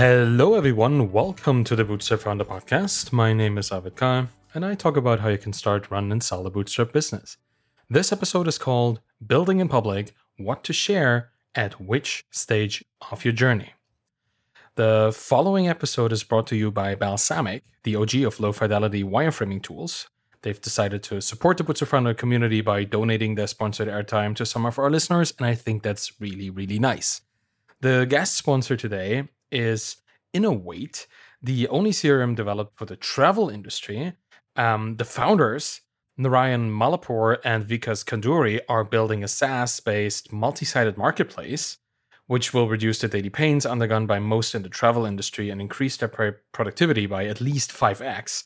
Hello, everyone. Welcome to the Bootstrapped Founder Podcast. My name is Arvid Kahl, and I talk about how you can start, run, and sell a Bootstrap business. This episode is called Building in Public What to Share at Which Stage of Your Journey. The following episode is brought to you by Balsamiq, the OG of low fidelity wireframing tools. They've decided to support the Bootstrapped Founder community by donating their sponsored airtime to some of our listeners, and I think that's really, really nice. The guest sponsor today is Innowayt, the only CRM developed for the travel industry. Um, the founders, Narayan Malapur and Vikas Kanduri, are building a SaaS based multi sided marketplace, which will reduce the daily pains undergone by most in the travel industry and increase their productivity by at least 5x.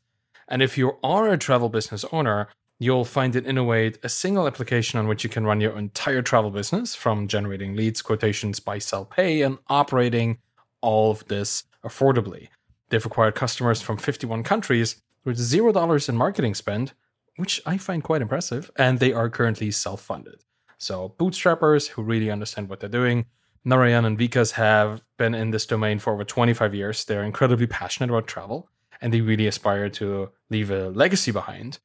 And if you are a travel business owner, you'll find in Innowayt a single application on which you can run your entire travel business from generating leads, quotations, buy, sell, pay, and operating all of this affordably. They've acquired customers from 51 countries with zero dollars in marketing spend, which I find quite impressive, and they are currently self funded. So, bootstrappers who really understand what they're doing. Narayan and Vikas have been in this domain for over 25 years. They're incredibly passionate about travel, and they really aspire to leave a legacy behind,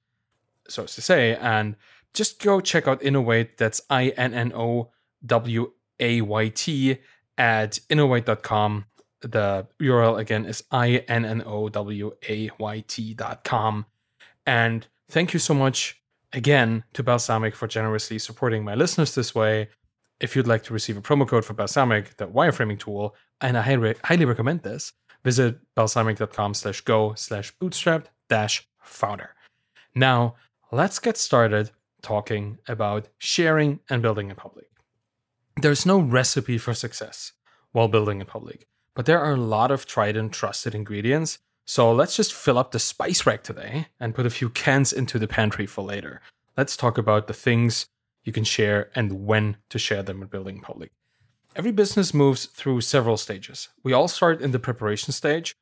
so as to say. And just go check out Innowayt. That's I N N O W A Y T at innowayt.com. The URL again is I-N-N-O-W-A-Y-T.com. And thank you so much again to Balsamiq for generously supporting my listeners this way. If you'd like to receive a promo code for Balsamiq, the wireframing tool, and I highly, highly recommend this, visit balsamiq.com slash go slash bootstrap dash founder. Now, let's get started talking about sharing and building in public. There's no recipe for success while building in public, but there are a lot of tried and trusted ingredients. So let's just fill up the spice rack today and put a few cans into the pantry for later. Let's talk about the things you can share and when to share them in building in public. Every business moves through several stages. We all start in the preparation stage,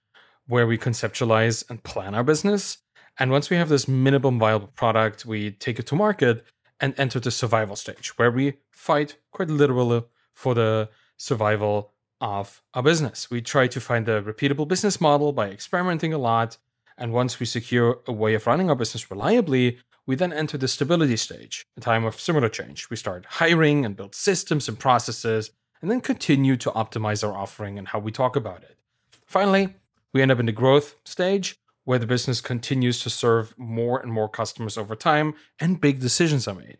where we conceptualize and plan our business. And once we have this minimum viable product, we take it to market and enter the survival stage, where we fight quite literally for the survival of a business. We try to find a repeatable business model by experimenting a lot. And once we secure a way of running our business reliably, we then enter the stability stage, a time of similar change. We start hiring and build systems and processes, and then continue to optimize our offering and how we talk about it. Finally, we end up in the growth stage, where the business continues to serve more and more customers over time and big decisions are made.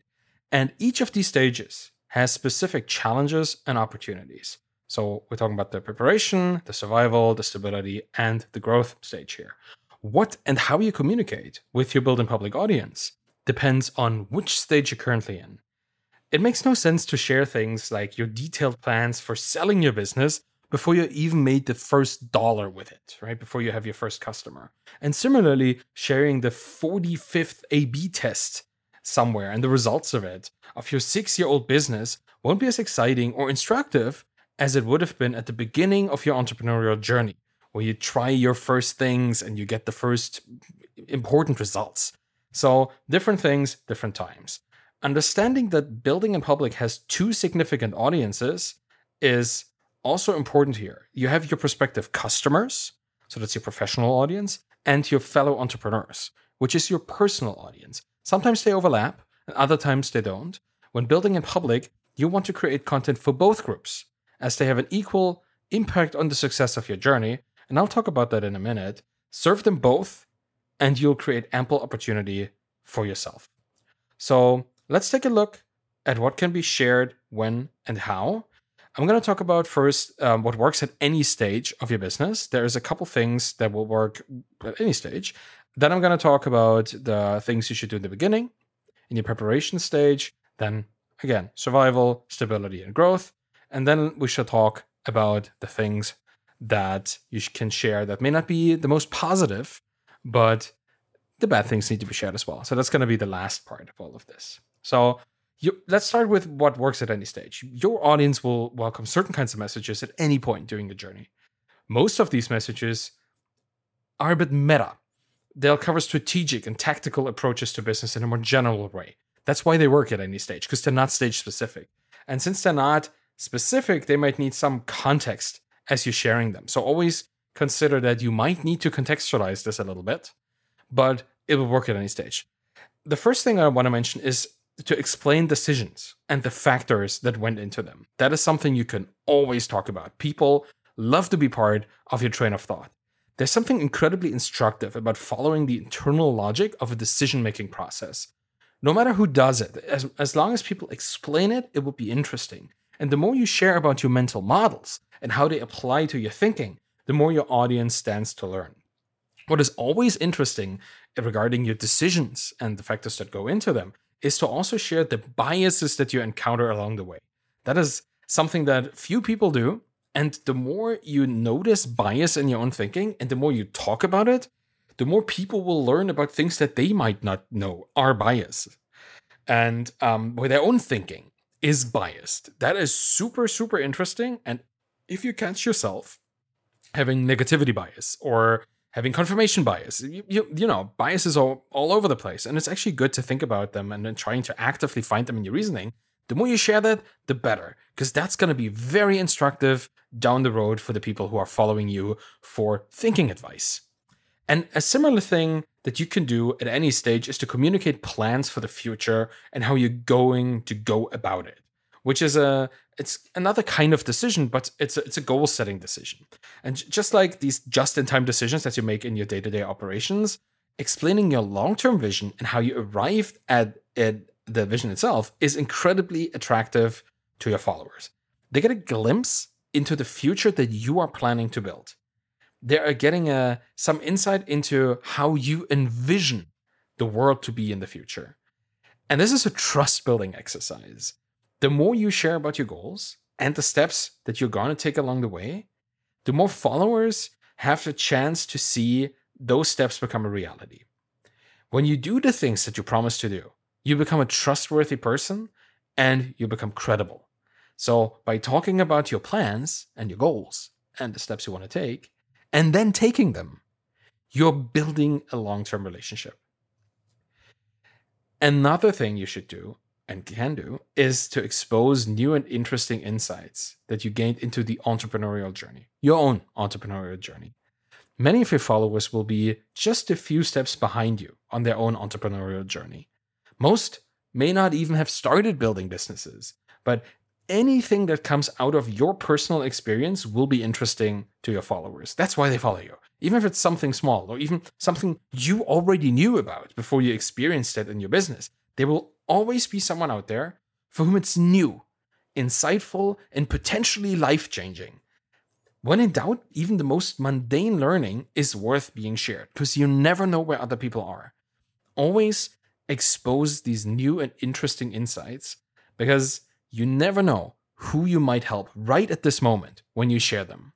And each of these stages has specific challenges and opportunities. So we're talking about the preparation, the survival, the stability, and the growth stage here. What and how you communicate with your built in public audience depends on which stage you're currently in. It makes no sense to share things like your detailed plans for selling your business before you even made the first dollar with it, right? Before you have your first customer. And similarly, sharing the 45th A B test somewhere and the results of it of your six year old business won't be as exciting or instructive as it would have been at the beginning of your entrepreneurial journey, where you try your first things and you get the first important results. So, different things, different times. Understanding that building in public has two significant audiences is also important here. You have your prospective customers, so that's your professional audience, and your fellow entrepreneurs, which is your personal audience. Sometimes they overlap, and other times they don't. When building in public, you want to create content for both groups, as they have an equal impact on the success of your journey. And I'll talk about that in a minute. Serve them both, and you'll create ample opportunity for yourself. So let's take a look at what can be shared, when, and how. I'm going to talk about first um, what works at any stage of your business. There's a couple things that will work at any stage. Then I'm going to talk about the things you should do in the beginning, in your preparation stage. Then again, survival, stability, and growth. And then we should talk about the things that you can share that may not be the most positive, but the bad things need to be shared as well. So that's going to be the last part of all of this. So you, let's start with what works at any stage. Your audience will welcome certain kinds of messages at any point during the journey. Most of these messages are a bit meta. They'll cover strategic and tactical approaches to business in a more general way. That's why they work at any stage, because they're not stage specific. And since they're not specific, they might need some context as you're sharing them. So always consider that you might need to contextualize this a little bit, but it will work at any stage. The first thing I want to mention is to explain decisions and the factors that went into them. That is something you can always talk about. People love to be part of your train of thought. There's something incredibly instructive about following the internal logic of a decision making process. No matter who does it, as, as long as people explain it, it will be interesting. And the more you share about your mental models and how they apply to your thinking, the more your audience stands to learn. What is always interesting regarding your decisions and the factors that go into them is to also share the biases that you encounter along the way. That is something that few people do. And the more you notice bias in your own thinking and the more you talk about it, the more people will learn about things that they might not know are bias. And um, with their own thinking is biased. That is super, super interesting. And if you catch yourself having negativity bias or having confirmation bias. You, you, you, know, biases all, all over the place. And it's actually good to think about them and then trying to actively find them in your reasoning. The more you share that, the better, because that's going to be very instructive down the road for the people who are following you for thinking advice. And a similar thing that you can do at any stage is to communicate plans for the future and how you're going to go about it, which is a it's another kind of decision, but it's a, it's a goal setting decision. And just like these just in time decisions that you make in your day to day operations, explaining your long term vision and how you arrived at, at the vision itself is incredibly attractive to your followers. They get a glimpse into the future that you are planning to build. They are getting a, uh, some insight into how you envision the world to be in the future. And this is a trust building exercise the more you share about your goals and the steps that you're going to take along the way, the more followers have the chance to see those steps become a reality. When you do the things that you promise to do, you become a trustworthy person and you become credible. So, by talking about your plans and your goals and the steps you want to take, and then taking them, you're building a long term relationship. Another thing you should do and can do is to expose new and interesting insights that you gained into the entrepreneurial journey, your own entrepreneurial journey. Many of your followers will be just a few steps behind you on their own entrepreneurial journey. Most may not even have started building businesses, but anything that comes out of your personal experience will be interesting to your followers. That's why they follow you. Even if it's something small or even something you already knew about before you experienced it in your business, they will always be someone out there for whom it's new, insightful, and potentially life changing. When in doubt, even the most mundane learning is worth being shared because you never know where other people are. Always expose these new and interesting insights because you never know who you might help right at this moment when you share them.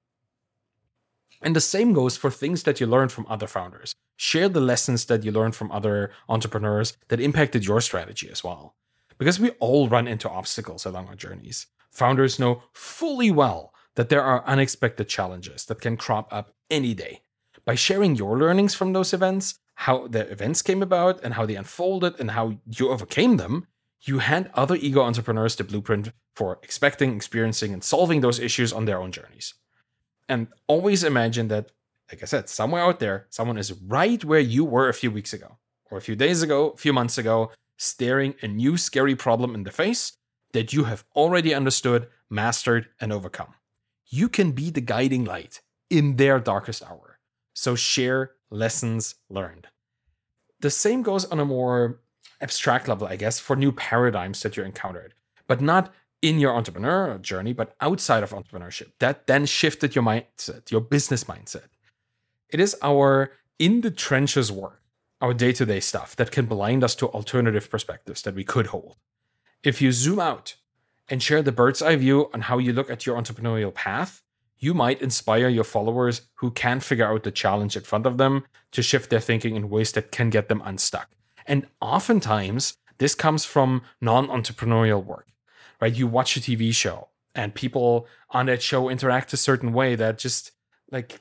And the same goes for things that you learned from other founders. Share the lessons that you learned from other entrepreneurs that impacted your strategy as well. Because we all run into obstacles along our journeys. Founders know fully well that there are unexpected challenges that can crop up any day. By sharing your learnings from those events, how the events came about and how they unfolded and how you overcame them, you hand other ego entrepreneurs the blueprint for expecting, experiencing, and solving those issues on their own journeys. And always imagine that, like I said, somewhere out there, someone is right where you were a few weeks ago, or a few days ago, a few months ago, staring a new scary problem in the face that you have already understood, mastered, and overcome. You can be the guiding light in their darkest hour. So share lessons learned. The same goes on a more abstract level, I guess, for new paradigms that you encountered, but not in your entrepreneurial journey, but outside of entrepreneurship. That then shifted your mindset, your business mindset. It is our in the trenches work, our day to day stuff that can blind us to alternative perspectives that we could hold. If you zoom out and share the bird's eye view on how you look at your entrepreneurial path, you might inspire your followers who can't figure out the challenge in front of them to shift their thinking in ways that can get them unstuck. And oftentimes, this comes from non entrepreneurial work right? You watch a TV show and people on that show interact a certain way that just like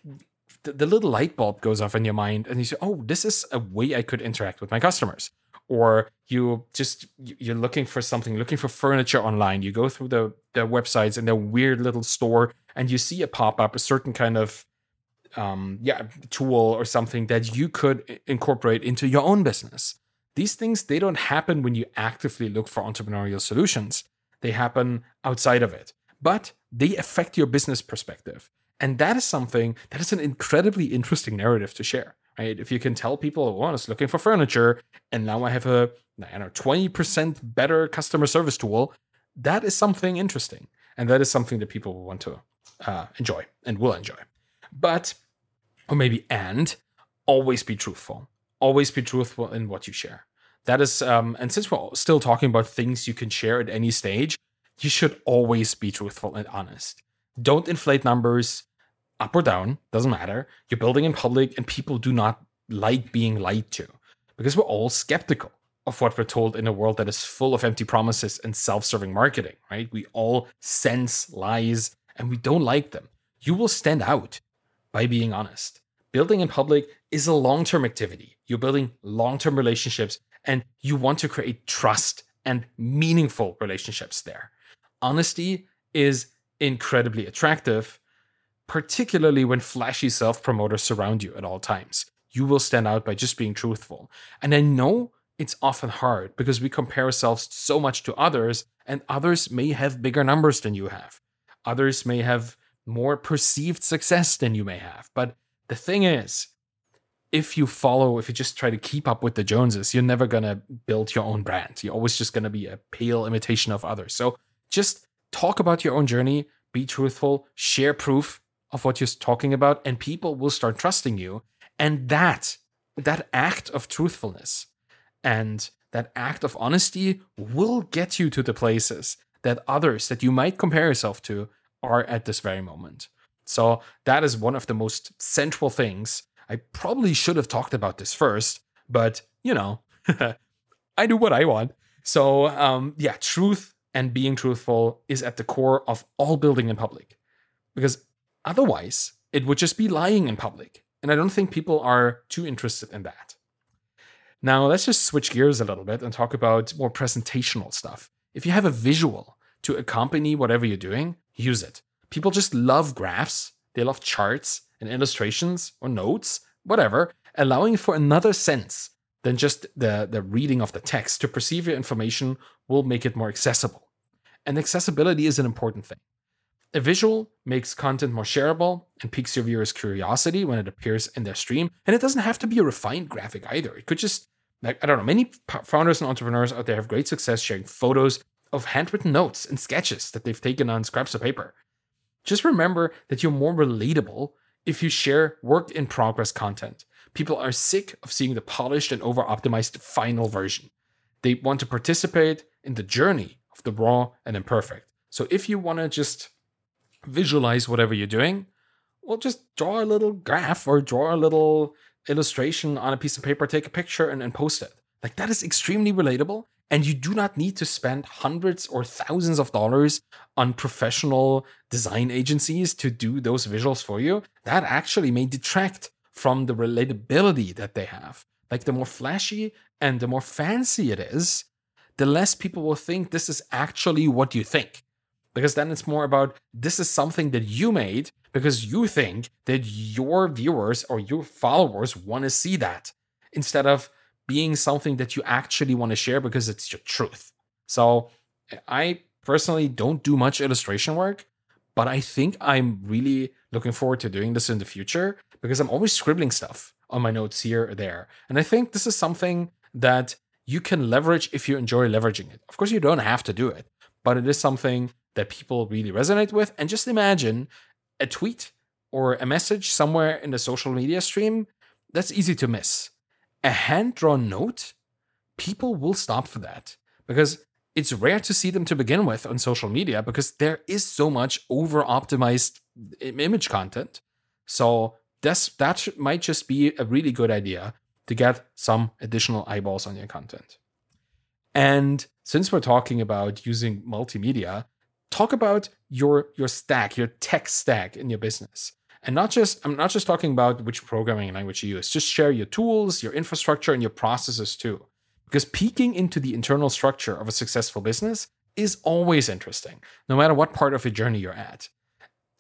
the, the little light bulb goes off in your mind and you say, oh, this is a way I could interact with my customers or you just you're looking for something looking for furniture online you go through the the websites and their weird little store and you see a pop up, a certain kind of um, yeah tool or something that you could incorporate into your own business. These things they don't happen when you actively look for entrepreneurial solutions. They happen outside of it, but they affect your business perspective. And that is something that is an incredibly interesting narrative to share, right? If you can tell people, oh, I was looking for furniture and now I have a I don't know, 20% better customer service tool, that is something interesting. And that is something that people will want to uh, enjoy and will enjoy. But, or maybe and, always be truthful. Always be truthful in what you share. That is, um, and since we're still talking about things you can share at any stage, you should always be truthful and honest. Don't inflate numbers up or down, doesn't matter. You're building in public, and people do not like being lied to because we're all skeptical of what we're told in a world that is full of empty promises and self serving marketing, right? We all sense lies and we don't like them. You will stand out by being honest. Building in public is a long term activity. You're building long term relationships and you want to create trust and meaningful relationships there. Honesty is incredibly attractive, particularly when flashy self promoters surround you at all times. You will stand out by just being truthful. And I know it's often hard because we compare ourselves so much to others, and others may have bigger numbers than you have. Others may have more perceived success than you may have. But the thing is, if you follow, if you just try to keep up with the Joneses, you're never going to build your own brand. You're always just going to be a pale imitation of others. So just talk about your own journey, be truthful, share proof of what you're talking about, and people will start trusting you. And that, that act of truthfulness and that act of honesty will get you to the places that others that you might compare yourself to are at this very moment. So that is one of the most central things. I probably should have talked about this first, but you know, I do what I want. So um, yeah, truth and being truthful is at the core of all building in public, because otherwise it would just be lying in public, and I don't think people are too interested in that. Now, let's just switch gears a little bit and talk about more presentational stuff. If you have a visual to accompany whatever you're doing, use it. People just love graphs, they love charts and illustrations or notes, whatever, allowing for another sense than just the, the reading of the text to perceive your information will make it more accessible. And accessibility is an important thing. A visual makes content more shareable and piques your viewers' curiosity when it appears in their stream. And it doesn't have to be a refined graphic either. It could just, like, I don't know, many founders and entrepreneurs out there have great success sharing photos of handwritten notes and sketches that they've taken on scraps of paper. Just remember that you're more relatable if you share work in progress content. People are sick of seeing the polished and over optimized final version. They want to participate in the journey of the raw and imperfect. So if you want to just visualize whatever you're doing, well, just draw a little graph or draw a little illustration on a piece of paper, take a picture, and, and post it. Like that is extremely relatable. And you do not need to spend hundreds or thousands of dollars on professional design agencies to do those visuals for you. That actually may detract from the relatability that they have. Like the more flashy and the more fancy it is, the less people will think this is actually what you think because then it's more about this is something that you made because you think that your viewers or your followers want to see that instead of being something that you actually want to share because it's your truth. So I personally don't do much illustration work, but I think I'm really looking forward to doing this in the future because I'm always scribbling stuff on my notes here or there. And I think this is something that you can leverage if you enjoy leveraging it. Of course, you don't have to do it, but it is something that people really resonate with. And just imagine a tweet or a message somewhere in the social media stream that's easy to miss. A hand drawn note, people will stop for that because it's rare to see them to begin with on social media because there is so much over optimized image content. So this, that might just be a really good idea to get some additional eyeballs on your content. And since we're talking about using multimedia, talk about your your stack, your tech stack in your business. And not just I'm not just talking about which programming language you use. Just share your tools, your infrastructure and your processes too. Because peeking into the internal structure of a successful business is always interesting, no matter what part of your journey you're at.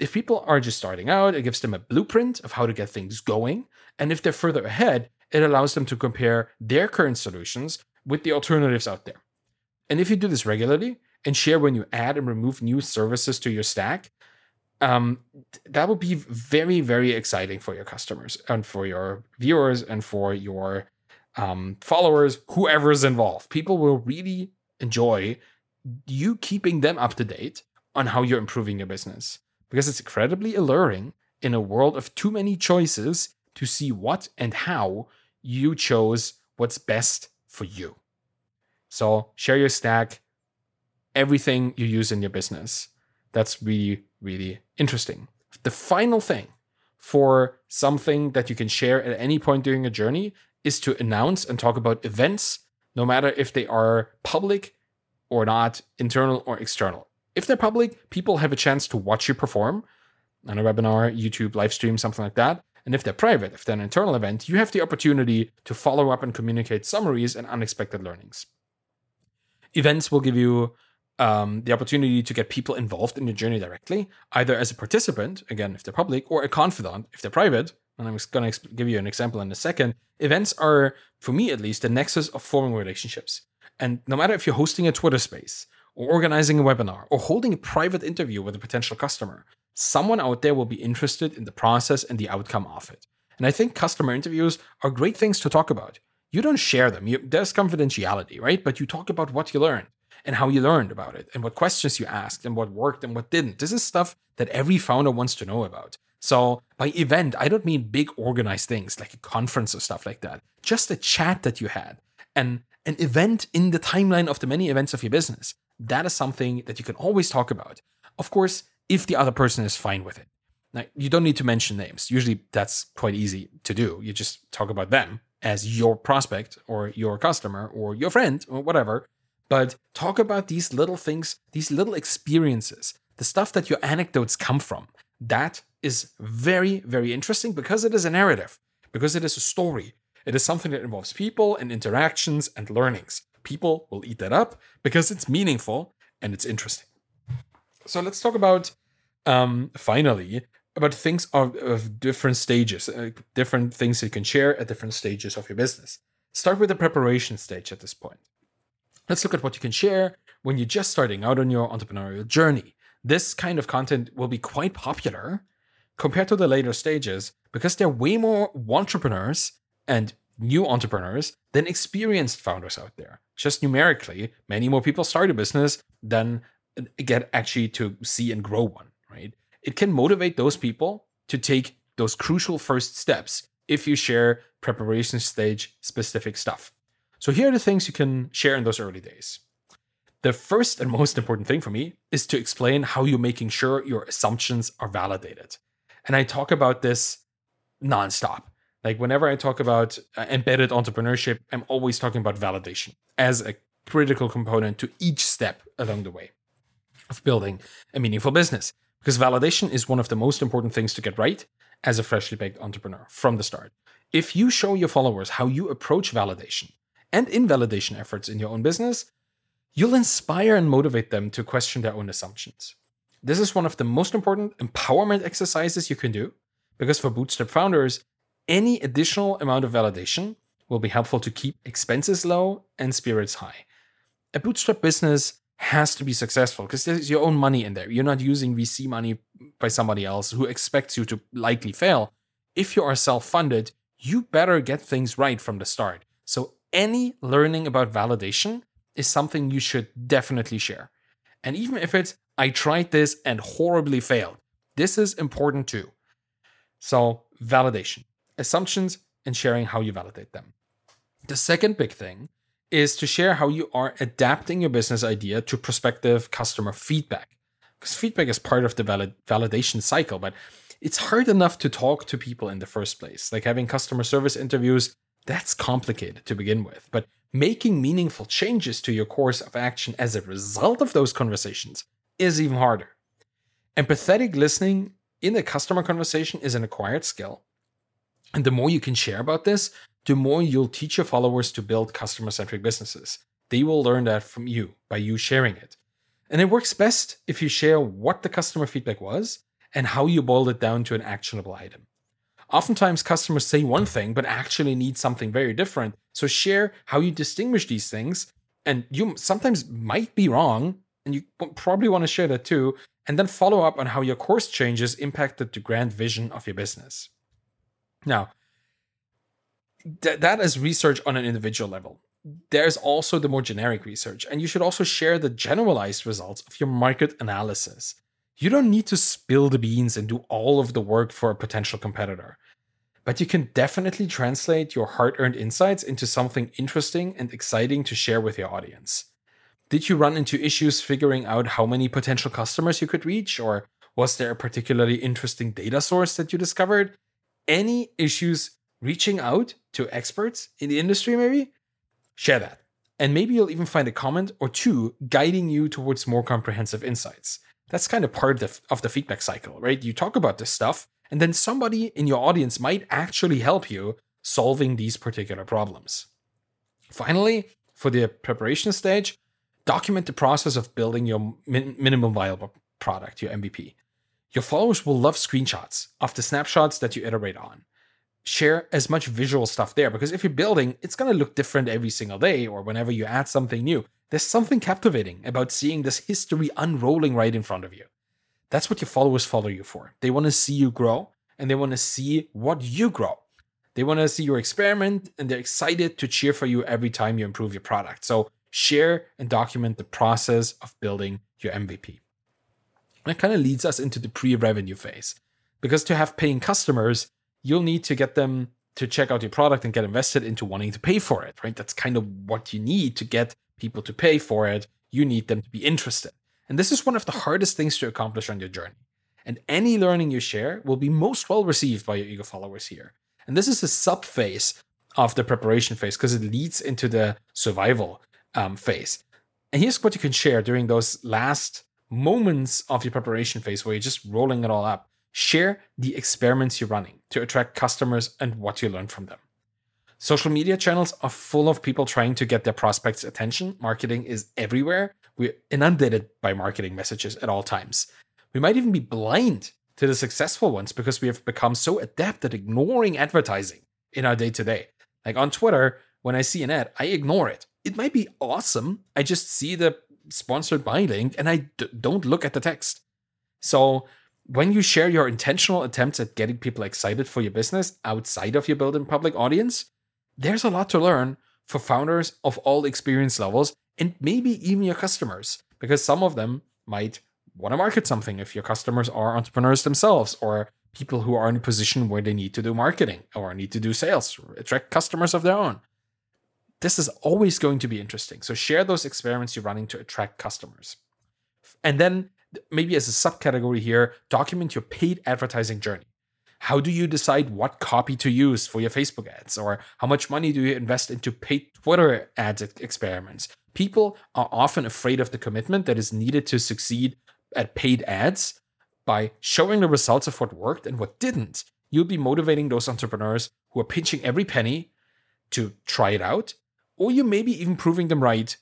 if people are just starting out, it gives them a blueprint of how to get things going. And if they're further ahead, it allows them to compare their current solutions with the alternatives out there. And if you do this regularly and share when you add and remove new services to your stack, um, that will be very, very exciting for your customers and for your viewers and for your um, followers, whoever is involved. People will really enjoy you keeping them up to date on how you're improving your business because it's incredibly alluring in a world of too many choices to see what and how you chose what's best for you. So share your stack, everything you use in your business. That's really, really interesting. The final thing for something that you can share at any point during a journey is to announce and talk about events, no matter if they are public or not, internal or external. If they're public, people have a chance to watch you perform on a webinar, YouTube, live stream, something like that. And if they're private, if they're an internal event, you have the opportunity to follow up and communicate summaries and unexpected learnings. Events will give you um, the opportunity to get people involved in the journey directly, either as a participant, again, if they're public, or a confidant, if they're private. And I'm going to give you an example in a second. Events are, for me at least, the nexus of forming relationships. And no matter if you're hosting a Twitter space, or organizing a webinar, or holding a private interview with a potential customer, someone out there will be interested in the process and the outcome of it. And I think customer interviews are great things to talk about. You don't share them, you, there's confidentiality, right? But you talk about what you learned and how you learned about it and what questions you asked and what worked and what didn't. This is stuff that every founder wants to know about. So, by event, I don't mean big organized things like a conference or stuff like that, just a chat that you had and an event in the timeline of the many events of your business. That is something that you can always talk about. Of course, if the other person is fine with it. Now, you don't need to mention names. Usually that's quite easy to do. You just talk about them as your prospect or your customer or your friend or whatever. But talk about these little things, these little experiences, the stuff that your anecdotes come from. That is very, very interesting because it is a narrative, because it is a story. It is something that involves people and interactions and learnings. People will eat that up because it's meaningful and it's interesting. So let's talk about um, finally about things of, of different stages, uh, different things you can share at different stages of your business. Start with the preparation stage at this point. Let's look at what you can share when you're just starting out on your entrepreneurial journey. This kind of content will be quite popular compared to the later stages because there are way more entrepreneurs and new entrepreneurs than experienced founders out there. Just numerically, many more people start a business than get actually to see and grow one, right? It can motivate those people to take those crucial first steps if you share preparation stage specific stuff. So here are the things you can share in those early days. The first and most important thing for me is to explain how you're making sure your assumptions are validated. And I talk about this nonstop. Like whenever I talk about uh, embedded entrepreneurship, I'm always talking about validation as a critical component to each step along the way of building a meaningful business. Because validation is one of the most important things to get right as a freshly baked entrepreneur from the start. If you show your followers how you approach validation and invalidation efforts in your own business, you'll inspire and motivate them to question their own assumptions. This is one of the most important empowerment exercises you can do because for bootstrap founders, any additional amount of validation will be helpful to keep expenses low and spirits high. A bootstrap business has to be successful because there's your own money in there. You're not using VC money by somebody else who expects you to likely fail. If you are self funded, you better get things right from the start. So, any learning about validation is something you should definitely share. And even if it's, I tried this and horribly failed, this is important too. So, validation, assumptions, and sharing how you validate them. The second big thing is to share how you are adapting your business idea to prospective customer feedback. Because feedback is part of the valid- validation cycle, but it's hard enough to talk to people in the first place. Like having customer service interviews, that's complicated to begin with. But making meaningful changes to your course of action as a result of those conversations is even harder. Empathetic listening in a customer conversation is an acquired skill. And the more you can share about this, the more you'll teach your followers to build customer centric businesses. They will learn that from you by you sharing it. And it works best if you share what the customer feedback was and how you boiled it down to an actionable item. Oftentimes, customers say one thing but actually need something very different. So, share how you distinguish these things. And you sometimes might be wrong, and you probably want to share that too. And then follow up on how your course changes impacted the grand vision of your business. Now, th- that is research on an individual level. There's also the more generic research, and you should also share the generalized results of your market analysis. You don't need to spill the beans and do all of the work for a potential competitor, but you can definitely translate your hard earned insights into something interesting and exciting to share with your audience. Did you run into issues figuring out how many potential customers you could reach, or was there a particularly interesting data source that you discovered? Any issues reaching out to experts in the industry, maybe? Share that. And maybe you'll even find a comment or two guiding you towards more comprehensive insights. That's kind of part of the, of the feedback cycle, right? You talk about this stuff, and then somebody in your audience might actually help you solving these particular problems. Finally, for the preparation stage, document the process of building your min- minimum viable product, your MVP. Your followers will love screenshots of the snapshots that you iterate on share as much visual stuff there because if you're building, it's going to look different every single day or whenever you add something new. There's something captivating about seeing this history unrolling right in front of you. That's what your followers follow you for. They want to see you grow and they want to see what you grow. They want to see your experiment and they're excited to cheer for you every time you improve your product. So share and document the process of building your MVP. That kind of leads us into the pre revenue phase because to have paying customers, you'll need to get them to check out your product and get invested into wanting to pay for it, right? That's kind of what you need to get people to pay for it. You need them to be interested. And this is one of the hardest things to accomplish on your journey. And any learning you share will be most well received by your eager followers here. And this is a sub phase of the preparation phase because it leads into the survival um, phase. And here's what you can share during those last moments of your preparation phase where you're just rolling it all up. Share the experiments you're running to attract customers and what you learn from them. Social media channels are full of people trying to get their prospects' attention. Marketing is everywhere. We're inundated by marketing messages at all times. We might even be blind to the successful ones because we have become so adept at ignoring advertising in our day to day. Like on Twitter, when I see an ad, I ignore it. It might be awesome. I just see the sponsored by link and I d- don't look at the text. So when you share your intentional attempts at getting people excited for your business outside of your built in public audience, there's a lot to learn for founders of all experience levels and maybe even your customers, because some of them might want to market something if your customers are entrepreneurs themselves or people who are in a position where they need to do marketing or need to do sales, attract customers of their own. This is always going to be interesting. So share those experiments you're running to attract customers. And then maybe as a subcategory here, document your paid advertising journey. How do you decide what copy to use for your Facebook ads? Or how much money do you invest into paid Twitter ads experiments? People are often afraid of the commitment that is needed to succeed at paid ads. By showing the results of what worked and what didn't, you'll be motivating those entrepreneurs who are pinching every penny to try it out, or you may be even proving them right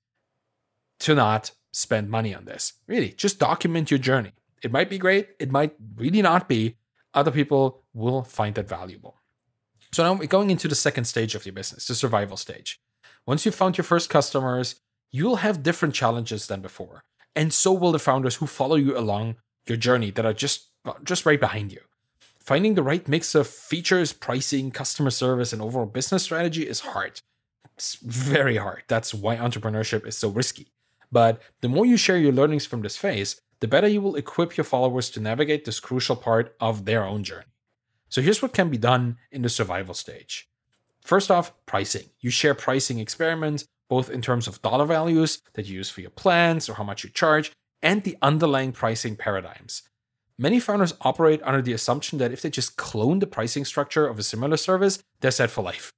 to not spend money on this. Really, just document your journey. It might be great, it might really not be. Other people will find that valuable. So now we're going into the second stage of your business, the survival stage. Once you've found your first customers, you'll have different challenges than before. And so will the founders who follow you along your journey that are just, just right behind you. Finding the right mix of features, pricing, customer service, and overall business strategy is hard. It's very hard. That's why entrepreneurship is so risky. But the more you share your learnings from this phase, the better you will equip your followers to navigate this crucial part of their own journey. So here's what can be done in the survival stage. First off, pricing. You share pricing experiments, both in terms of dollar values that you use for your plans or how much you charge, and the underlying pricing paradigms. Many founders operate under the assumption that if they just clone the pricing structure of a similar service, they're set for life.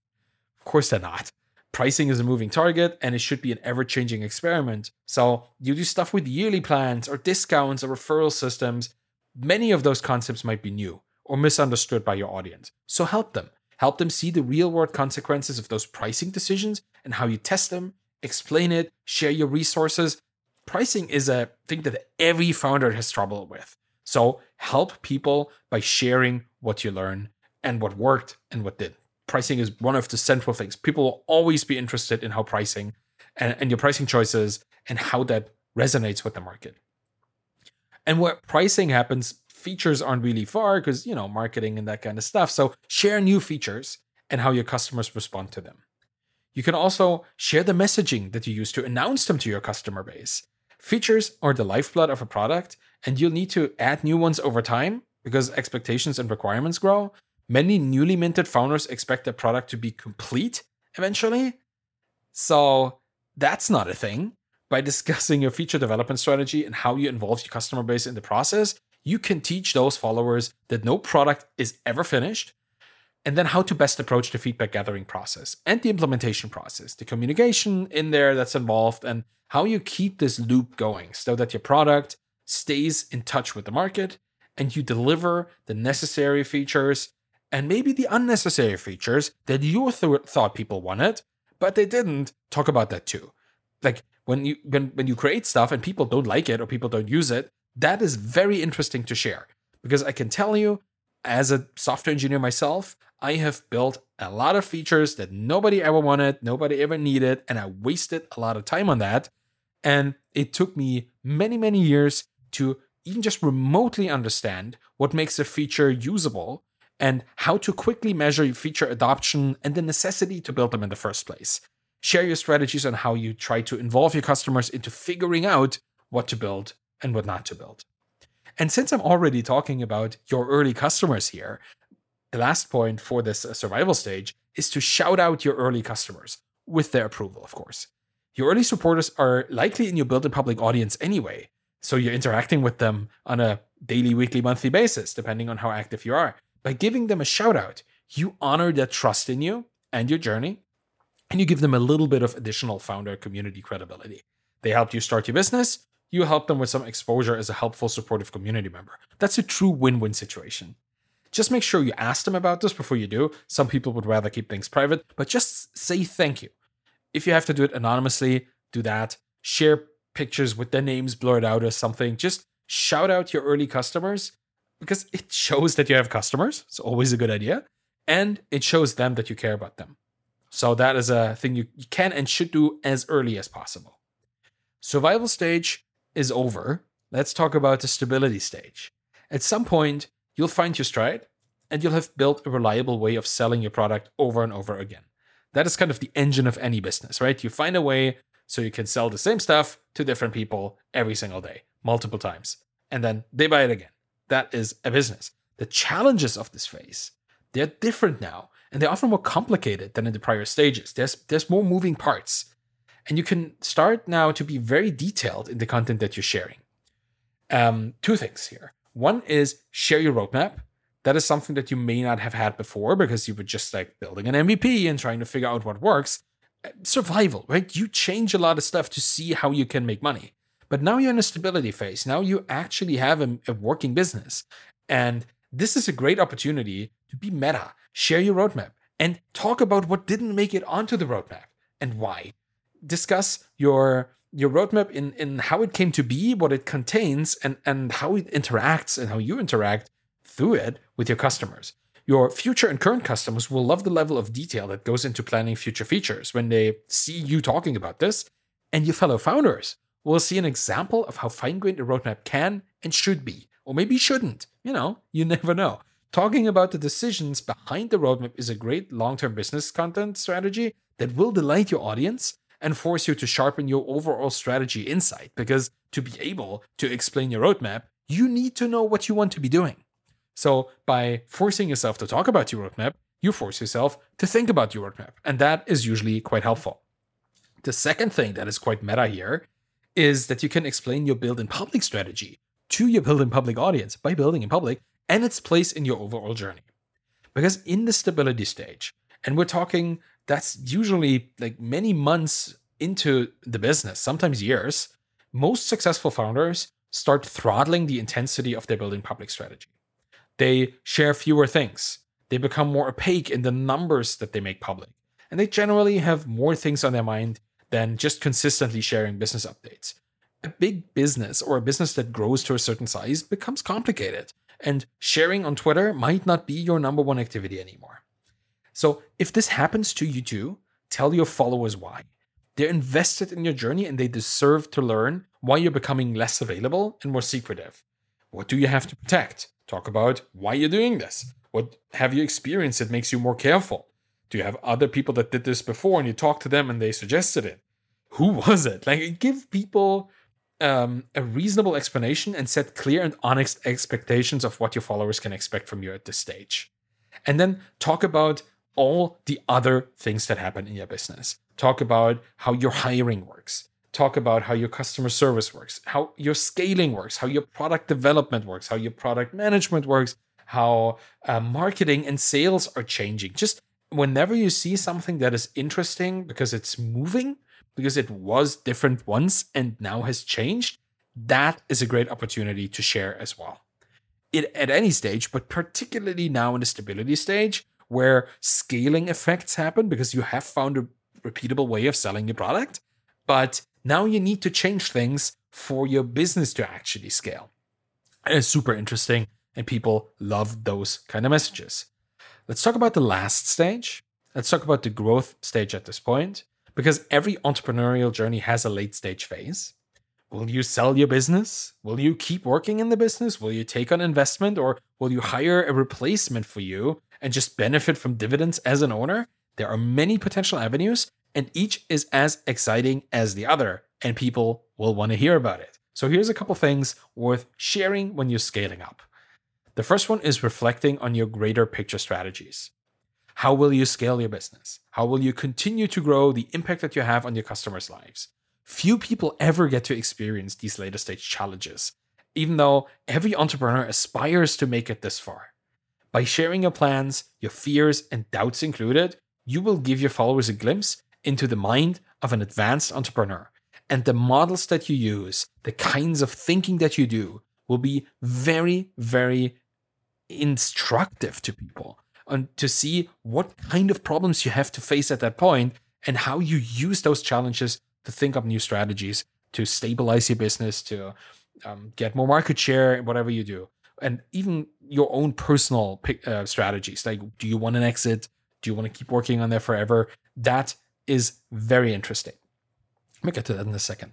Of course, they're not pricing is a moving target and it should be an ever changing experiment. So you do stuff with yearly plans or discounts or referral systems. Many of those concepts might be new or misunderstood by your audience. So help them. Help them see the real world consequences of those pricing decisions and how you test them, explain it, share your resources. Pricing is a thing that every founder has trouble with. So help people by sharing what you learn and what worked and what didn't. Pricing is one of the central things. People will always be interested in how pricing and, and your pricing choices and how that resonates with the market. And where pricing happens, features aren't really far because, you know, marketing and that kind of stuff. So share new features and how your customers respond to them. You can also share the messaging that you use to announce them to your customer base. Features are the lifeblood of a product, and you'll need to add new ones over time because expectations and requirements grow. Many newly minted founders expect their product to be complete eventually. So that's not a thing. By discussing your feature development strategy and how you involve your customer base in the process, you can teach those followers that no product is ever finished and then how to best approach the feedback gathering process and the implementation process, the communication in there that's involved, and how you keep this loop going so that your product stays in touch with the market and you deliver the necessary features and maybe the unnecessary features that you th- thought people wanted, but they didn't. Talk about that too. Like when you when, when you create stuff and people don't like it or people don't use it, that is very interesting to share because I can tell you as a software engineer myself, I have built a lot of features that nobody ever wanted, nobody ever needed, and I wasted a lot of time on that. And it took me many, many years to even just remotely understand what makes a feature usable and how to quickly measure feature adoption and the necessity to build them in the first place. Share your strategies on how you try to involve your customers into figuring out what to build and what not to build. And since I'm already talking about your early customers here, the last point for this uh, survival stage is to shout out your early customers with their approval, of course. Your early supporters are likely in your build in public audience anyway, so you're interacting with them on a daily, weekly, monthly basis, depending on how active you are. By giving them a shout out, you honor their trust in you and your journey, and you give them a little bit of additional founder community credibility. They helped you start your business, you help them with some exposure as a helpful, supportive community member. That's a true win win situation. Just make sure you ask them about this before you do. Some people would rather keep things private, but just say thank you. If you have to do it anonymously, do that. Share pictures with their names blurred out or something. Just shout out your early customers because it shows that you have customers. It's always a good idea. And it shows them that you care about them. So that is a thing you, you can and should do as early as possible. Survival stage is over. Let's talk about the stability stage. At some point, you'll find your stride and you'll have built a reliable way of selling your product over and over again. That is kind of the engine of any business, right? You find a way so you can sell the same stuff to different people every single day, multiple times, and then they buy it again. That is a business. The challenges of this phase, they're different now, and they're often more complicated than in the prior stages. There's there's more moving parts. And you can start now to be very detailed in the content that you're sharing. Um, two things here. One is share your roadmap. That is something that you may not have had before because you were just like building an MVP and trying to figure out what works. Survival, right? You change a lot of stuff to see how you can make money. But now you're in a stability phase. Now you actually have a, a working business. And this is a great opportunity to be meta, share your roadmap, and talk about what didn't make it onto the roadmap and why. Discuss your your roadmap in in how it came to be, what it contains, and and how it interacts and how you interact through it with your customers. Your future and current customers will love the level of detail that goes into planning future features when they see you talking about this, and your fellow founders will see an example of how fine-grained a roadmap can and should be, or maybe shouldn't. You know, you never know. Talking about the decisions behind the roadmap is a great long-term business content strategy that will delight your audience and force you to sharpen your overall strategy insight. Because to be able to explain your roadmap, you need to know what you want to be doing. So, by forcing yourself to talk about your roadmap, you force yourself to think about your roadmap. And that is usually quite helpful. The second thing that is quite meta here is that you can explain your build in public strategy to your build in public audience by building in public and its place in your overall journey. Because in the stability stage, and we're talking that's usually like many months into the business, sometimes years, most successful founders start throttling the intensity of their building public strategy. They share fewer things. They become more opaque in the numbers that they make public. And they generally have more things on their mind than just consistently sharing business updates. a big business or a business that grows to a certain size becomes complicated. And sharing on Twitter might not be your number one activity anymore. So if this happens to you too, tell your followers why. They're invested in your journey and they deserve to learn why you're becoming less available and more secretive. What do you have to protect? Talk about why you're doing this. What have you experienced that makes you more careful? Do you have other people that did this before and you talked to them and they suggested it? Who was it? Like, give people um, a reasonable explanation and set clear and honest expectations of what your followers can expect from you at this stage. And then talk about all the other things that happen in your business. Talk about how your hiring works. Talk about how your customer service works, how your scaling works, how your product development works, how your product management works, how uh, marketing and sales are changing. Just whenever you see something that is interesting because it's moving, because it was different once and now has changed, that is a great opportunity to share as well. It, at any stage, but particularly now in the stability stage, where scaling effects happen because you have found a repeatable way of selling your product, but now you need to change things for your business to actually scale. And it's super interesting, and people love those kind of messages. Let's talk about the last stage. Let's talk about the growth stage at this point, because every entrepreneurial journey has a late stage phase. Will you sell your business? Will you keep working in the business? Will you take on investment or will you hire a replacement for you and just benefit from dividends as an owner? There are many potential avenues, and each is as exciting as the other, and people will want to hear about it. So here's a couple things worth sharing when you're scaling up. The first one is reflecting on your greater picture strategies. How will you scale your business? How will you continue to grow the impact that you have on your customers' lives? Few people ever get to experience these later stage challenges, even though every entrepreneur aspires to make it this far. By sharing your plans, your fears, and doubts included, you will give your followers a glimpse into the mind of an advanced entrepreneur. And the models that you use, the kinds of thinking that you do, will be very, very instructive to people and to see what kind of problems you have to face at that point and how you use those challenges to think up new strategies to stabilize your business, to um, get more market share, whatever you do, and even your own personal uh, strategies. Like, do you want an exit? Do you want to keep working on there forever? That is very interesting. Let me get to that in a second.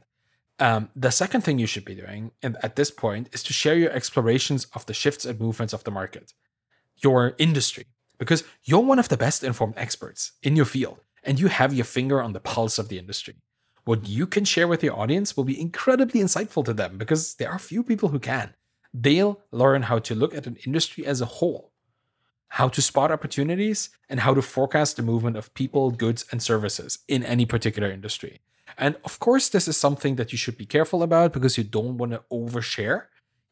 Um, the second thing you should be doing and at this point is to share your explorations of the shifts and movements of the market, your industry, because you're one of the best informed experts in your field and you have your finger on the pulse of the industry. What you can share with your audience will be incredibly insightful to them because there are few people who can. They'll learn how to look at an industry as a whole, how to spot opportunities, and how to forecast the movement of people, goods, and services in any particular industry. And of course, this is something that you should be careful about because you don't want to overshare.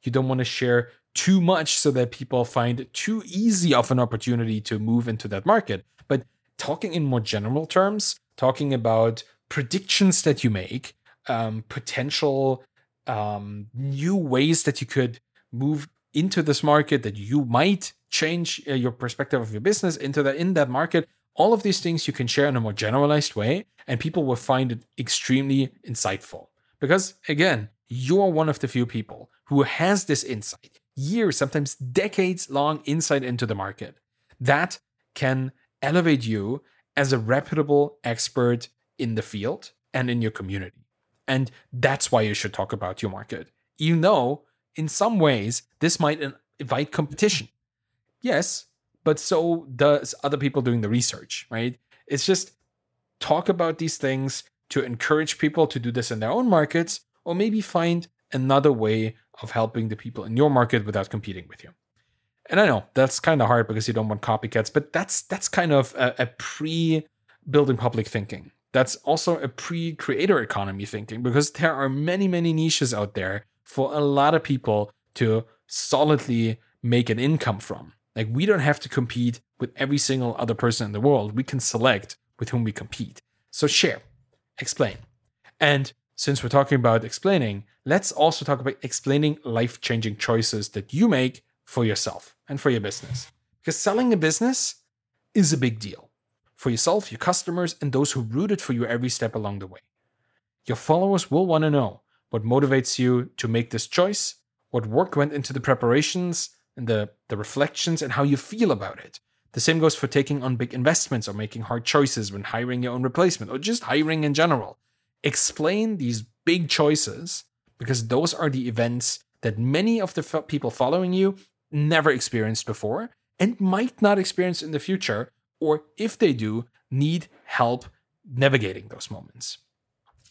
You don't want to share too much so that people find too easy of an opportunity to move into that market. But talking in more general terms, talking about predictions that you make, um, potential um, new ways that you could move into this market, that you might change uh, your perspective of your business into that in that market all of these things you can share in a more generalized way, and people will find it extremely insightful. Because again, you're one of the few people who has this insight, years, sometimes decades long insight into the market that can elevate you as a reputable expert in the field and in your community. And that's why you should talk about your market, even though in some ways this might invite competition. Yes, but so does other people doing the research, right? It's just talk about these things to encourage people to do this in their own markets, or maybe find another way of helping the people in your market without competing with you. And I know that's kind of hard because you don't want copycats, but that's that's kind of a, a pre building public thinking. That's also a pre creator economy thinking because there are many, many niches out there for a lot of people to solidly make an income from. Like we don't have to compete with every single other person in the world. We can select with whom we compete. So share, explain. And since we're talking about explaining, let's also talk about explaining life changing choices that you make for yourself and for your business. Because selling a business is a big deal for yourself, your customers, and those who rooted for you every step along the way. Your followers will want to know what motivates you to make this choice, what work went into the preparations and the, the reflections, and how you feel about it. The same goes for taking on big investments or making hard choices when hiring your own replacement or just hiring in general. Explain these big choices because those are the events that many of the f- people following you never experienced before and might not experience in the future, or if they do, need help navigating those moments.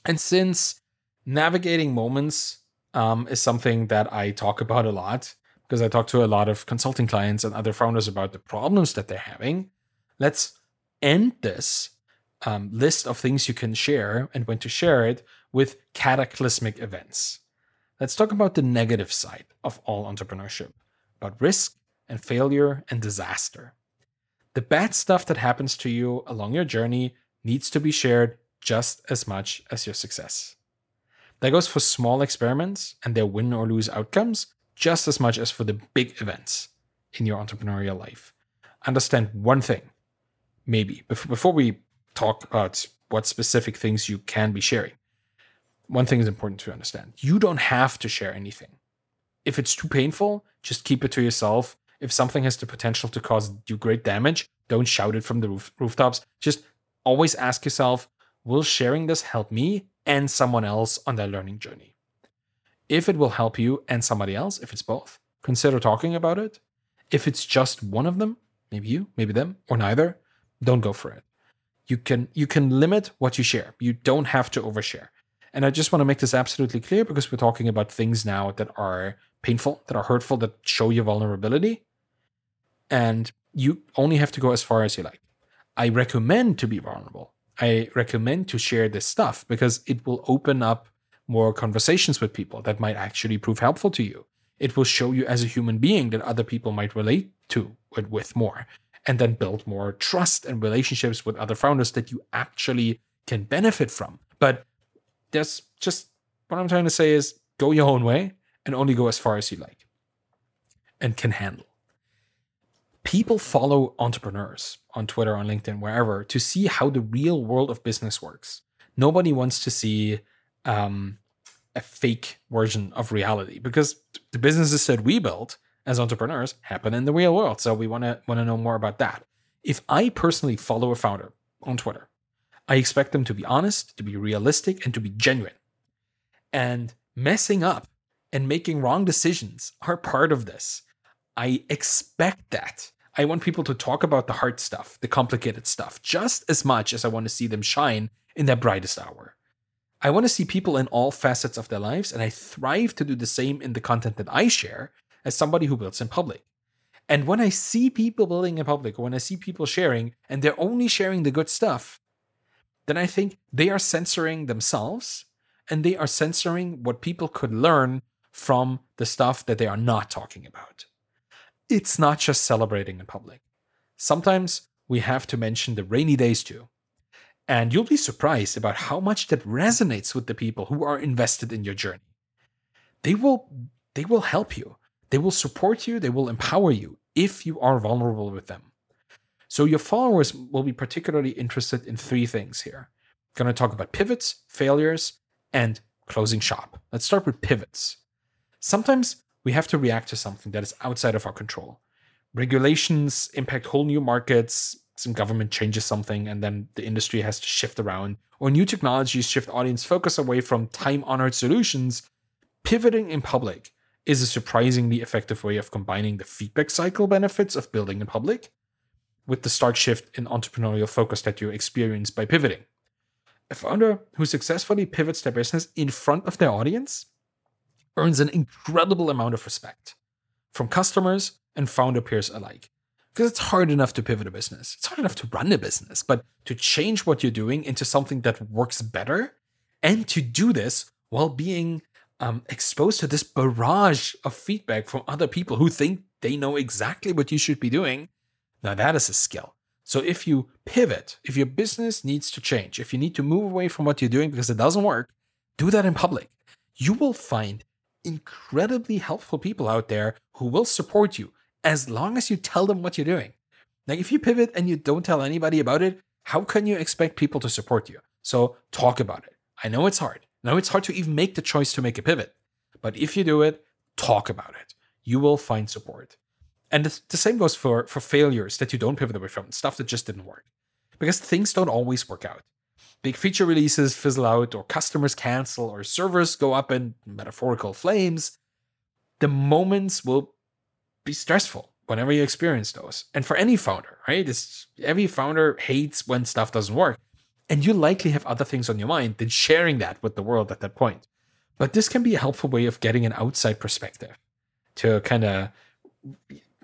And since navigating moments um, is something that I talk about a lot, because I talk to a lot of consulting clients and other founders about the problems that they're having, let's end this um, list of things you can share and when to share it with cataclysmic events. Let's talk about the negative side of all entrepreneurship about risk and failure and disaster. The bad stuff that happens to you along your journey needs to be shared just as much as your success. That goes for small experiments and their win or lose outcomes just as much as for the big events in your entrepreneurial life. Understand one thing, maybe, before we talk about what specific things you can be sharing. One thing is important to understand you don't have to share anything. If it's too painful, just keep it to yourself. If something has the potential to cause you great damage, don't shout it from the roof- rooftops. Just always ask yourself will sharing this help me and someone else on their learning journey? If it will help you and somebody else, if it's both, consider talking about it. If it's just one of them, maybe you, maybe them, or neither, don't go for it. You can you can limit what you share. You don't have to overshare. And I just want to make this absolutely clear because we're talking about things now that are painful, that are hurtful, that show your vulnerability. And you only have to go as far as you like. I recommend to be vulnerable. I recommend to share this stuff because it will open up more conversations with people that might actually prove helpful to you. It will show you as a human being that other people might relate to it with more and then build more trust and relationships with other founders that you actually can benefit from. But there's just what I'm trying to say is go your own way and only go as far as you like and can handle. People follow entrepreneurs on Twitter, on LinkedIn, wherever to see how the real world of business works. Nobody wants to see um, a fake version of reality because the businesses that we build as entrepreneurs happen in the real world. So we want to want to know more about that. If I personally follow a founder on Twitter, I expect them to be honest, to be realistic, and to be genuine. And messing up and making wrong decisions are part of this. I expect that. I want people to talk about the hard stuff, the complicated stuff, just as much as I want to see them shine in their brightest hour. I want to see people in all facets of their lives, and I thrive to do the same in the content that I share as somebody who builds in public. And when I see people building in public, when I see people sharing, and they're only sharing the good stuff, then I think they are censoring themselves and they are censoring what people could learn from the stuff that they are not talking about. It's not just celebrating in public. Sometimes we have to mention the rainy days too. And you'll be surprised about how much that resonates with the people who are invested in your journey. They will they will help you. They will support you, they will empower you if you are vulnerable with them. So your followers will be particularly interested in three things here. I'm going to talk about pivots, failures, and closing shop. Let's start with pivots. Sometimes we have to react to something that is outside of our control. Regulations impact whole new markets, some government changes something, and then the industry has to shift around, or new technologies shift audience focus away from time honored solutions. Pivoting in public is a surprisingly effective way of combining the feedback cycle benefits of building in public with the start shift in entrepreneurial focus that you experience by pivoting. A founder who successfully pivots their business in front of their audience earns an incredible amount of respect from customers and founder peers alike. Because it's hard enough to pivot a business, it's hard enough to run a business, but to change what you're doing into something that works better and to do this while being um, exposed to this barrage of feedback from other people who think they know exactly what you should be doing now, that is a skill. So, if you pivot, if your business needs to change, if you need to move away from what you're doing because it doesn't work, do that in public. You will find incredibly helpful people out there who will support you as long as you tell them what you're doing. Like, if you pivot and you don't tell anybody about it, how can you expect people to support you? So, talk about it. I know it's hard. Now, it's hard to even make the choice to make a pivot, but if you do it, talk about it. You will find support. And the same goes for, for failures that you don't pivot away from, stuff that just didn't work. Because things don't always work out. Big feature releases fizzle out, or customers cancel, or servers go up in metaphorical flames. The moments will be stressful whenever you experience those. And for any founder, right? It's, every founder hates when stuff doesn't work. And you likely have other things on your mind than sharing that with the world at that point. But this can be a helpful way of getting an outside perspective to kind of,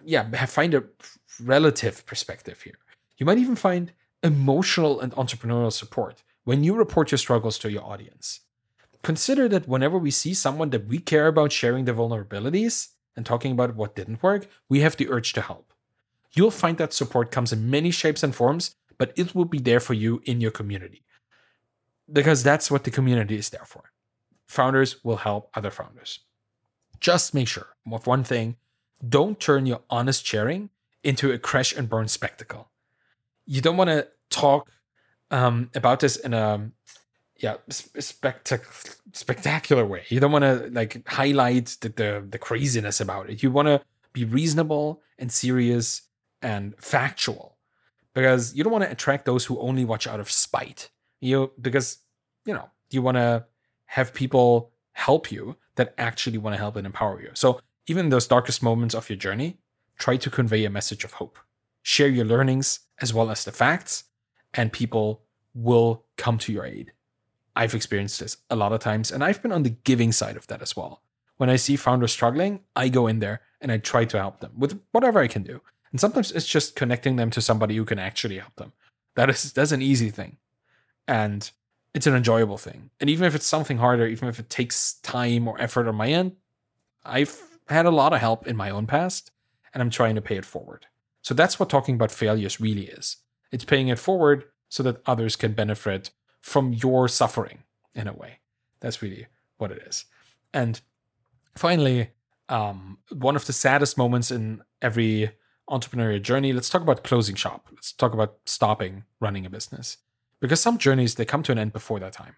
yeah, find a relative perspective here. You might even find emotional and entrepreneurial support when you report your struggles to your audience. Consider that whenever we see someone that we care about sharing their vulnerabilities and talking about what didn't work, we have the urge to help. You'll find that support comes in many shapes and forms, but it will be there for you in your community. Because that's what the community is there for. Founders will help other founders. Just make sure of one thing don't turn your honest sharing into a crash and burn spectacle. You don't want to talk um, about this in a yeah spectac- spectacular way. You don't want to like highlight the, the the craziness about it. You want to be reasonable and serious and factual because you don't want to attract those who only watch out of spite. You because you know you want to have people help you that actually want to help and empower you. So even those darkest moments of your journey, try to convey a message of hope. Share your learnings as well as the facts, and people will come to your aid. I've experienced this a lot of times, and I've been on the giving side of that as well. When I see founders struggling, I go in there and I try to help them with whatever I can do. And sometimes it's just connecting them to somebody who can actually help them. That is that's an easy thing. And it's an enjoyable thing. And even if it's something harder, even if it takes time or effort on my end, I've had a lot of help in my own past and I'm trying to pay it forward. So that's what talking about failures really is. It's paying it forward so that others can benefit from your suffering in a way. That's really what it is. And finally, um, one of the saddest moments in every entrepreneurial journey, let's talk about closing shop. Let's talk about stopping running a business. Because some journeys, they come to an end before that time.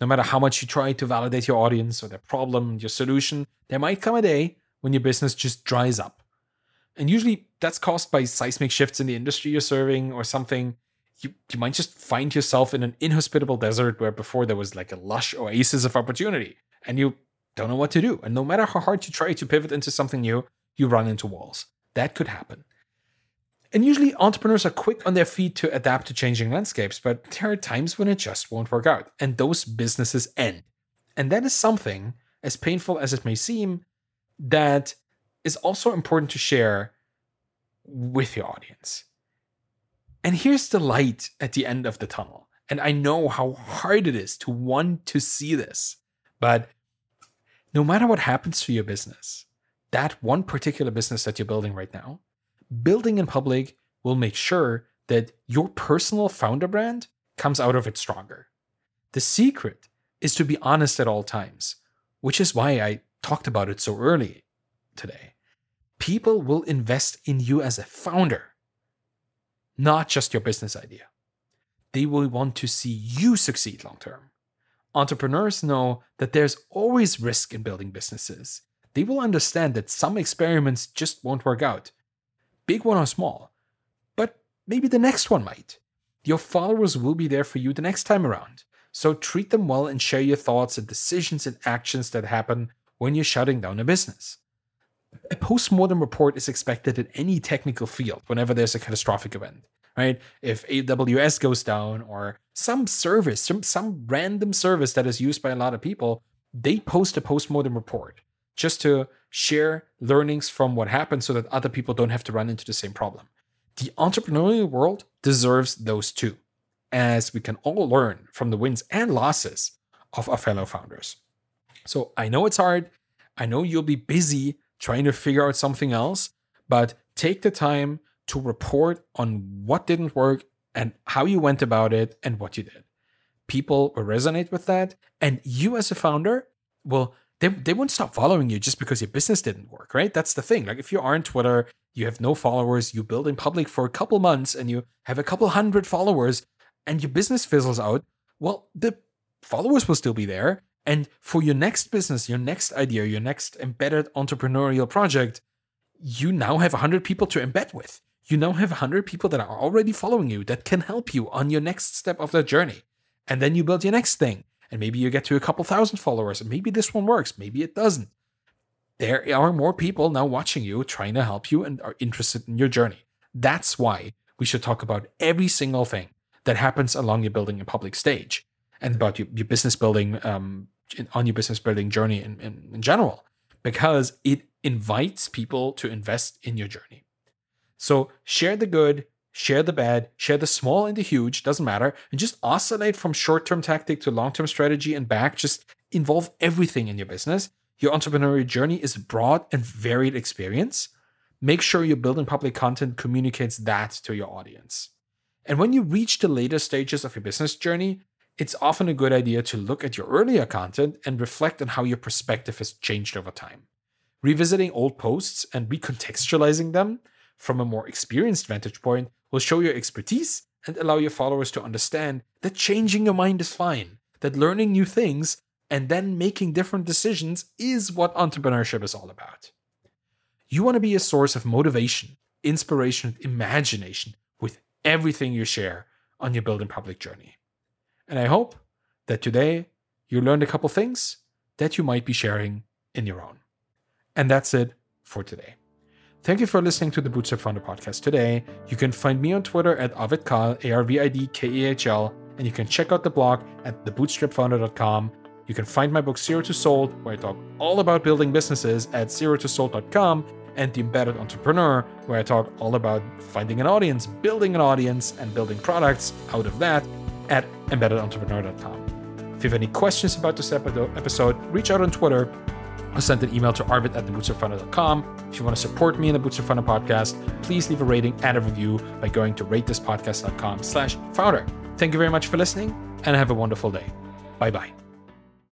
No matter how much you try to validate your audience or their problem, your solution, there might come a day when your business just dries up. And usually that's caused by seismic shifts in the industry you're serving or something. You, you might just find yourself in an inhospitable desert where before there was like a lush oasis of opportunity and you don't know what to do. And no matter how hard you try to pivot into something new, you run into walls. That could happen. And usually entrepreneurs are quick on their feet to adapt to changing landscapes, but there are times when it just won't work out and those businesses end. And that is something, as painful as it may seem, that is also important to share with your audience. And here's the light at the end of the tunnel. And I know how hard it is to want to see this, but no matter what happens to your business, that one particular business that you're building right now, building in public will make sure that your personal founder brand comes out of it stronger. The secret is to be honest at all times, which is why I talked about it so early today. People will invest in you as a founder, not just your business idea. They will want to see you succeed long term. Entrepreneurs know that there's always risk in building businesses. They will understand that some experiments just won't work out big one or small. But maybe the next one might. Your followers will be there for you the next time around. So treat them well and share your thoughts and decisions and actions that happen when you're shutting down a business. A post-mortem report is expected in any technical field whenever there's a catastrophic event, right? If AWS goes down or some service, some, some random service that is used by a lot of people, they post a post-mortem report just to share learnings from what happened so that other people don't have to run into the same problem. The entrepreneurial world deserves those too, as we can all learn from the wins and losses of our fellow founders. So I know it's hard. I know you'll be busy trying to figure out something else, but take the time to report on what didn't work and how you went about it and what you did. People will resonate with that. And you, as a founder, will they, they won't stop following you just because your business didn't work, right? That's the thing. Like if you are on Twitter, you have no followers, you build in public for a couple months and you have a couple hundred followers and your business fizzles out, well, the followers will still be there And for your next business, your next idea, your next embedded entrepreneurial project, you now have 100 people to embed with. You now have 100 people that are already following you that can help you on your next step of that journey. And then you build your next thing. And maybe you get to a couple thousand followers. And maybe this one works, maybe it doesn't. There are more people now watching you, trying to help you, and are interested in your journey. That's why we should talk about every single thing that happens along your building a public stage and about your, your business building um, on your business building journey in, in, in general, because it invites people to invest in your journey. So share the good, share the bad, share the small and the huge, doesn't matter, and just oscillate from short term tactic to long term strategy and back. Just involve everything in your business. Your entrepreneurial journey is broad and varied experience. Make sure your building public content communicates that to your audience. And when you reach the later stages of your business journey, it's often a good idea to look at your earlier content and reflect on how your perspective has changed over time. Revisiting old posts and recontextualizing them from a more experienced vantage point will show your expertise and allow your followers to understand that changing your mind is fine, that learning new things and then making different decisions is what entrepreneurship is all about. You want to be a source of motivation, inspiration, and imagination with everything you share on your building public journey. And I hope that today you learned a couple things that you might be sharing in your own. And that's it for today. Thank you for listening to the Bootstrapped Founder podcast today. You can find me on Twitter at arvidkahl, A-R-V-I-D-K-A-H-L, and you can check out the blog at thebootstrappedfounder.com. You can find my book Zero to Sold, where I talk all about building businesses at zerotosold.com, and The Embedded Entrepreneur, where I talk all about finding an audience, building an audience, and building products out of that at embeddedentrepreneur.com. If you have any questions about this episode, reach out on Twitter or send an email to arvid at thebootstrappedfounder.com. If you want to support me in the Bootstrapped Founder podcast, please leave a rating and a review by going to ratethispodcast.com slash founder. Thank you very much for listening and have a wonderful day. Bye bye.